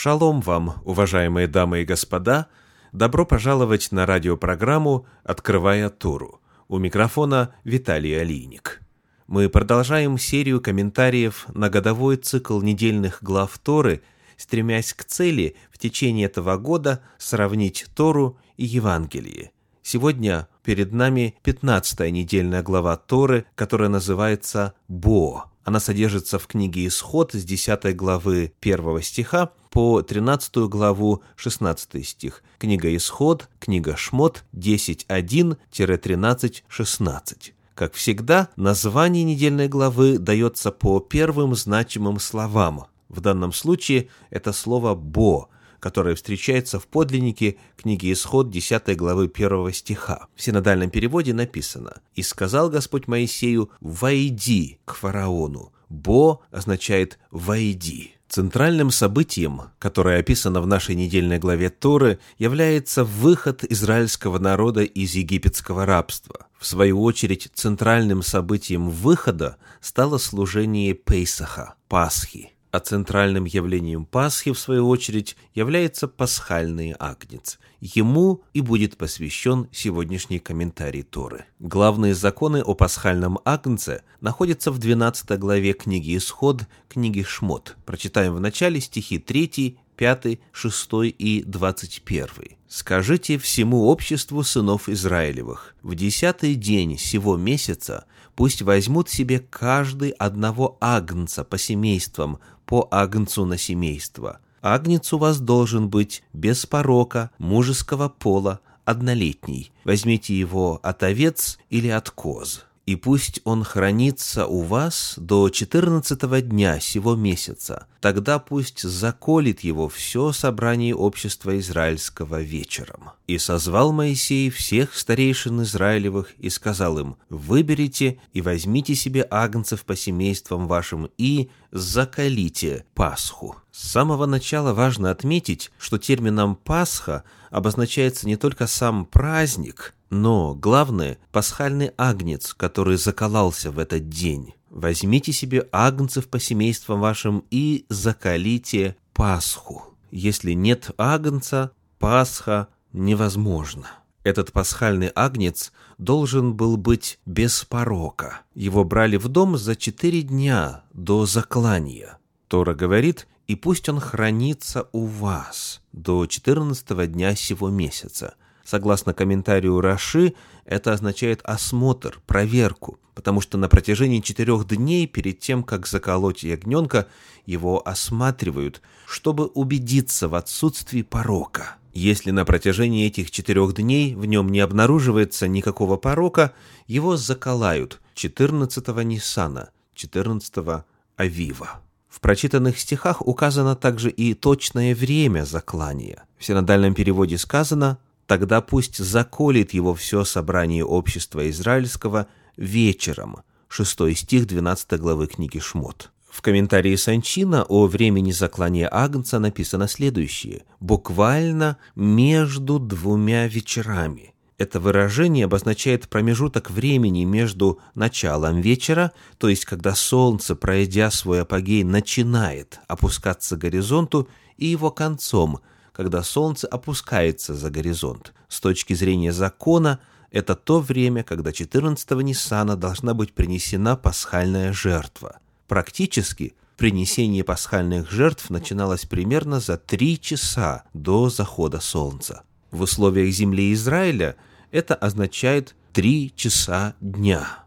Шалом вам, уважаемые дамы и господа! Добро пожаловать на радиопрограмму «Открывая Туру». У микрофона Виталий Алийник. Мы продолжаем серию комментариев на годовой цикл недельных глав Торы, стремясь к цели в течение этого года сравнить Тору и Евангелие. Сегодня перед нами 15 недельная глава Торы, которая называется «Бо». Она содержится в книге «Исход» с 10 главы 1 стиха по 13 главу 16 стих. Книга «Исход», книга «Шмот» 10.1-13.16. Как всегда, название недельной главы дается по первым значимым словам. В данном случае это слово «бо», которое встречается в подлиннике книги Исход 10 главы 1 стиха. В синодальном переводе написано «И сказал Господь Моисею, войди к фараону». «Бо» означает «войди». Центральным событием, которое описано в нашей недельной главе Торы, является выход израильского народа из египетского рабства. В свою очередь, центральным событием выхода стало служение Пейсаха, Пасхи а центральным явлением Пасхи, в свою очередь, является пасхальный агнец. Ему и будет посвящен сегодняшний комментарий Торы. Главные законы о пасхальном агнце находятся в 12 главе книги Исход, книги Шмот. Прочитаем в начале стихи 3, 5, 6 и 21. «Скажите всему обществу сынов Израилевых, в десятый день сего месяца пусть возьмут себе каждый одного агнца по семействам, по агнцу на семейство. Агнец у вас должен быть без порока, мужеского пола, однолетний. Возьмите его от овец или от коз и пусть он хранится у вас до четырнадцатого дня сего месяца. Тогда пусть заколит его все собрание общества израильского вечером. И созвал Моисей всех старейшин Израилевых и сказал им, «Выберите и возьмите себе агнцев по семействам вашим и заколите Пасху». С самого начала важно отметить, что термином «Пасха» обозначается не только сам праздник – но главное – пасхальный агнец, который заколался в этот день. Возьмите себе агнцев по семействам вашим и заколите Пасху. Если нет агнца, Пасха невозможно. Этот пасхальный агнец должен был быть без порока. Его брали в дом за четыре дня до заклания. Тора говорит, и пусть он хранится у вас до четырнадцатого дня сего месяца – Согласно комментарию Раши, это означает осмотр, проверку, потому что на протяжении четырех дней перед тем, как заколоть ягненка, его осматривают, чтобы убедиться в отсутствии порока. Если на протяжении этих четырех дней в нем не обнаруживается никакого порока, его заколают 14-го Ниссана, 14-го Авива. В прочитанных стихах указано также и точное время заклания. В синодальном переводе сказано тогда пусть заколет его все собрание общества израильского вечером. 6 стих 12 главы книги Шмот. В комментарии Санчина о времени заклания Агнца написано следующее. «Буквально между двумя вечерами». Это выражение обозначает промежуток времени между началом вечера, то есть когда солнце, пройдя свой апогей, начинает опускаться к горизонту, и его концом – когда солнце опускается за горизонт. С точки зрения закона, это то время, когда 14-го Ниссана должна быть принесена пасхальная жертва. Практически принесение пасхальных жертв начиналось примерно за три часа до захода солнца. В условиях земли Израиля это означает три часа дня.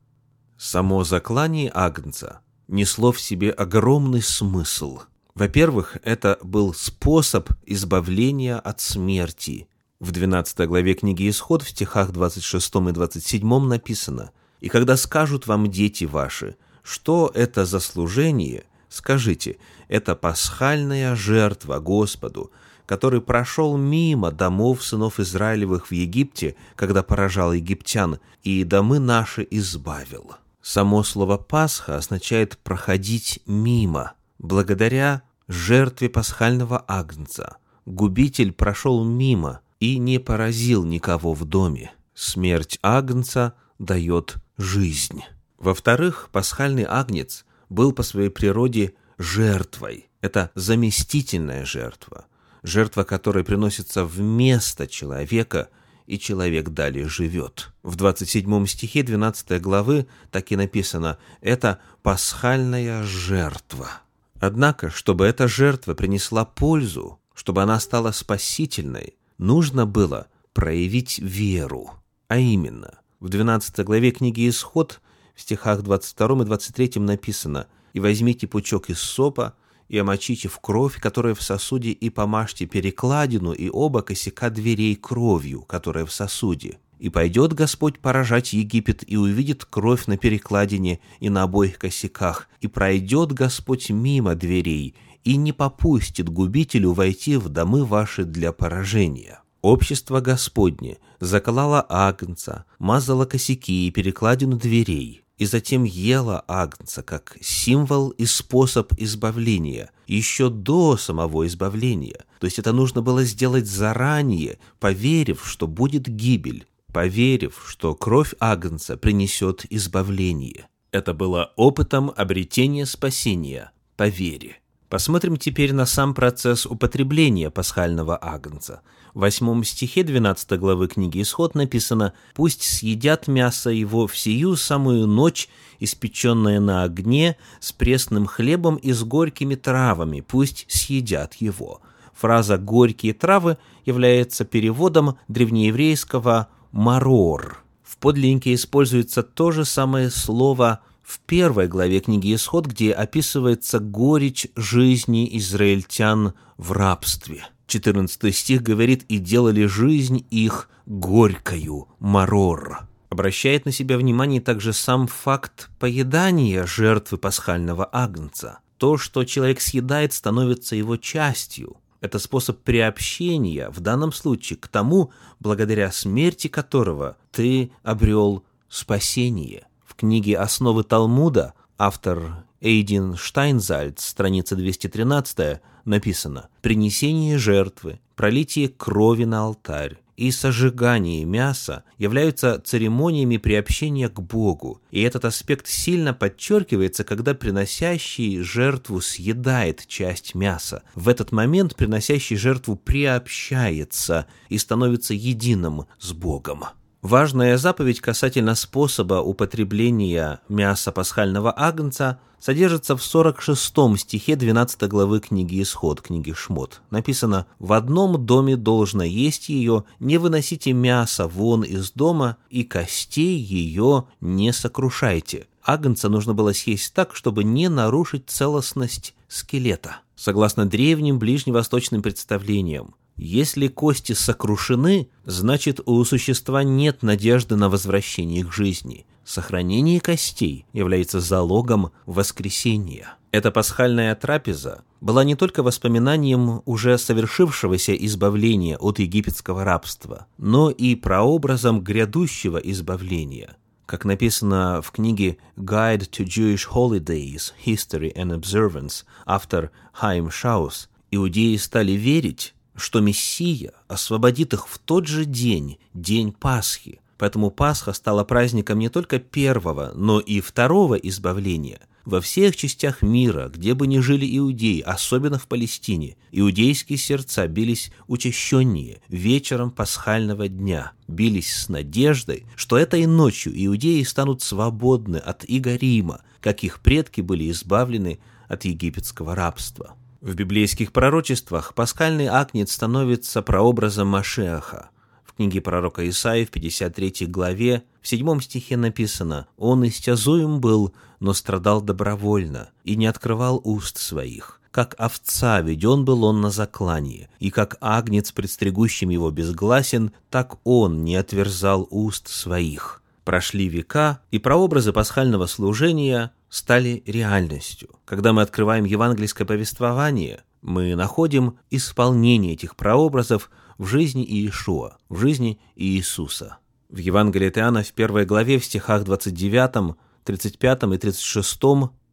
Само заклание Агнца несло в себе огромный смысл – во-первых, это был способ избавления от смерти. В 12 главе книги Исход в стихах 26 и 27 написано «И когда скажут вам дети ваши, что это за служение, скажите, это пасхальная жертва Господу, который прошел мимо домов сынов Израилевых в Египте, когда поражал египтян, и домы наши избавил». Само слово «Пасха» означает «проходить мимо», Благодаря жертве пасхального агнца губитель прошел мимо и не поразил никого в доме. Смерть агнца дает жизнь. Во-вторых, пасхальный агнец был по своей природе жертвой. Это заместительная жертва, жертва которой приносится вместо человека, и человек далее живет. В 27 стихе 12 главы так и написано «это пасхальная жертва». Однако, чтобы эта жертва принесла пользу, чтобы она стала спасительной, нужно было проявить веру. А именно, в 12 главе книги «Исход» в стихах 22 и 23 написано «И возьмите пучок из сопа, и омочите в кровь, которая в сосуде, и помажьте перекладину и оба косяка дверей кровью, которая в сосуде. И пойдет Господь поражать Египет, и увидит кровь на перекладине и на обоих косяках, и пройдет Господь мимо дверей, и не попустит губителю войти в домы ваши для поражения. Общество Господне заколало агнца, мазало косяки и перекладину дверей, и затем ела агнца как символ и способ избавления, еще до самого избавления. То есть это нужно было сделать заранее, поверив, что будет гибель, поверив, что кровь агнца принесет избавление. Это было опытом обретения спасения по вере. Посмотрим теперь на сам процесс употребления пасхального агнца. В восьмом стихе 12 главы книги «Исход» написано «Пусть съедят мясо его в сию самую ночь, испеченное на огне, с пресным хлебом и с горькими травами, пусть съедят его». Фраза «горькие травы» является переводом древнееврейского «марор». В подлиннике используется то же самое слово в первой главе книги «Исход», где описывается горечь жизни израильтян в рабстве. 14 стих говорит «И делали жизнь их горькою, марор». Обращает на себя внимание также сам факт поедания жертвы пасхального агнца. То, что человек съедает, становится его частью. Это способ приобщения, в данном случае, к тому, благодаря смерти которого ты обрел спасение. Книге «Основы Талмуда» автор Эйдин Штайнзальд, страница 213, написано «Принесение жертвы, пролитие крови на алтарь и сожигание мяса являются церемониями приобщения к Богу, и этот аспект сильно подчеркивается, когда приносящий жертву съедает часть мяса. В этот момент приносящий жертву приобщается и становится единым с Богом. Важная заповедь касательно способа употребления мяса пасхального агнца содержится в 46 стихе 12 главы книги Исход, книги Шмот. Написано «В одном доме должно есть ее, не выносите мясо вон из дома, и костей ее не сокрушайте». Агнца нужно было съесть так, чтобы не нарушить целостность скелета. Согласно древним ближневосточным представлениям, если кости сокрушены, значит у существа нет надежды на возвращение к жизни. Сохранение костей является залогом воскресения. Эта пасхальная трапеза была не только воспоминанием уже совершившегося избавления от египетского рабства, но и прообразом грядущего избавления. Как написано в книге «Guide to Jewish Holidays, History and Observance» автор Хайм Шаус, иудеи стали верить, что Мессия освободит их в тот же день, день Пасхи. Поэтому Пасха стала праздником не только первого, но и второго избавления. Во всех частях мира, где бы ни жили иудеи, особенно в Палестине, иудейские сердца бились учащеннее вечером пасхального дня, бились с надеждой, что этой ночью иудеи станут свободны от иго Рима, как их предки были избавлены от египетского рабства. В библейских пророчествах пасхальный агнец становится прообразом Машеха. В книге пророка Исаии в 53 главе в 7 стихе написано «Он истязуем был, но страдал добровольно и не открывал уст своих. Как овца веден был он на заклание, и как агнец, предстригущим его безгласен, так он не отверзал уст своих». Прошли века, и прообразы пасхального служения стали реальностью. Когда мы открываем евангельское повествование, мы находим исполнение этих прообразов в жизни Иешуа, в жизни Иисуса. В Евангелии от Иоанна в первой главе в стихах 29, 35 и 36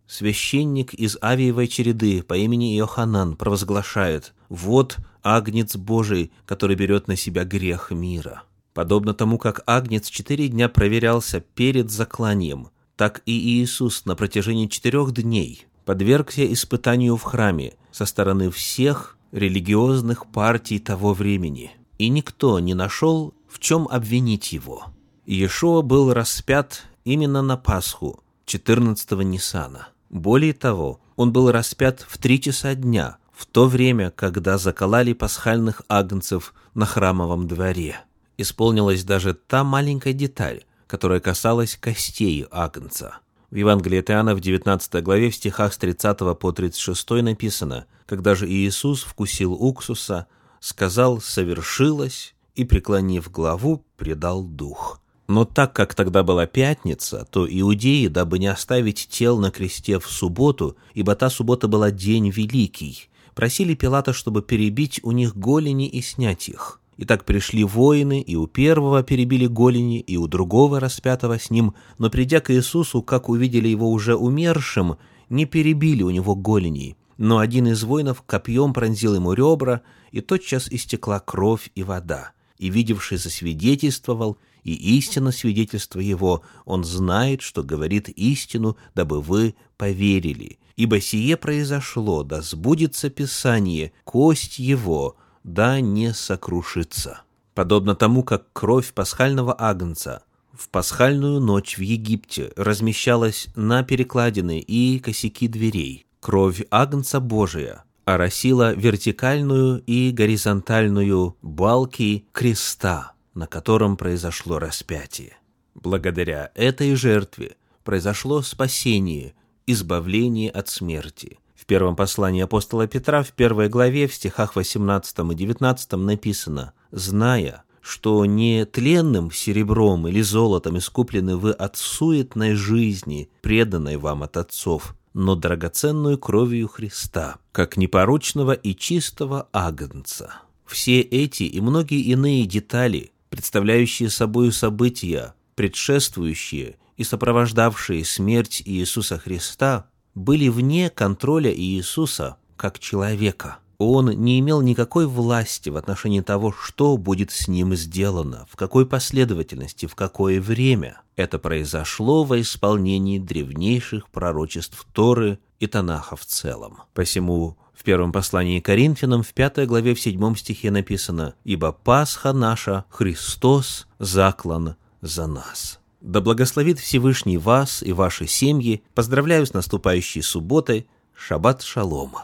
священник из Авиевой череды по имени Иоханан провозглашает «Вот агнец Божий, который берет на себя грех мира». Подобно тому, как агнец четыре дня проверялся перед закланием – так и Иисус на протяжении четырех дней подвергся испытанию в храме со стороны всех религиозных партий того времени, и никто не нашел, в чем обвинить его. Иешуа был распят именно на Пасху, 14-го Ниссана. Более того, он был распят в три часа дня, в то время, когда заколали пасхальных агнцев на храмовом дворе. Исполнилась даже та маленькая деталь, которая касалась костей агнца. В Евангелии от Иоанна в 19 главе в стихах с 30 по 36 написано «Когда же Иисус вкусил уксуса, сказал «совершилось» и, преклонив главу, предал дух». Но так как тогда была пятница, то иудеи, дабы не оставить тел на кресте в субботу, ибо та суббота была день великий, просили Пилата, чтобы перебить у них голени и снять их. И так пришли воины, и у первого перебили голени, и у другого распятого с ним, но придя к Иисусу, как увидели его уже умершим, не перебили у него голеней. Но один из воинов копьем пронзил ему ребра, и тотчас истекла кровь и вода. И видевший засвидетельствовал, и истинно свидетельство его, он знает, что говорит истину, дабы вы поверили. Ибо сие произошло, да сбудется Писание, кость его, да не сокрушится. Подобно тому, как кровь пасхального агнца в пасхальную ночь в Египте размещалась на перекладины и косяки дверей, кровь агнца Божия оросила вертикальную и горизонтальную балки креста, на котором произошло распятие. Благодаря этой жертве произошло спасение, избавление от смерти. Первом послании апостола Петра, в первой главе, в стихах 18 и 19 написано «Зная, что не тленным серебром или золотом искуплены вы от суетной жизни, преданной вам от отцов, но драгоценную кровью Христа, как непорочного и чистого агнца». Все эти и многие иные детали представляющие собою события, предшествующие и сопровождавшие смерть Иисуса Христа, были вне контроля Иисуса как человека. Он не имел никакой власти в отношении того, что будет с ним сделано, в какой последовательности, в какое время. Это произошло во исполнении древнейших пророчеств Торы и Танаха в целом. Посему в первом послании Коринфянам в пятой главе в седьмом стихе написано «Ибо Пасха наша, Христос, заклан за нас». Да благословит Всевышний вас и ваши семьи. Поздравляю с наступающей субботой. Шаббат шалом.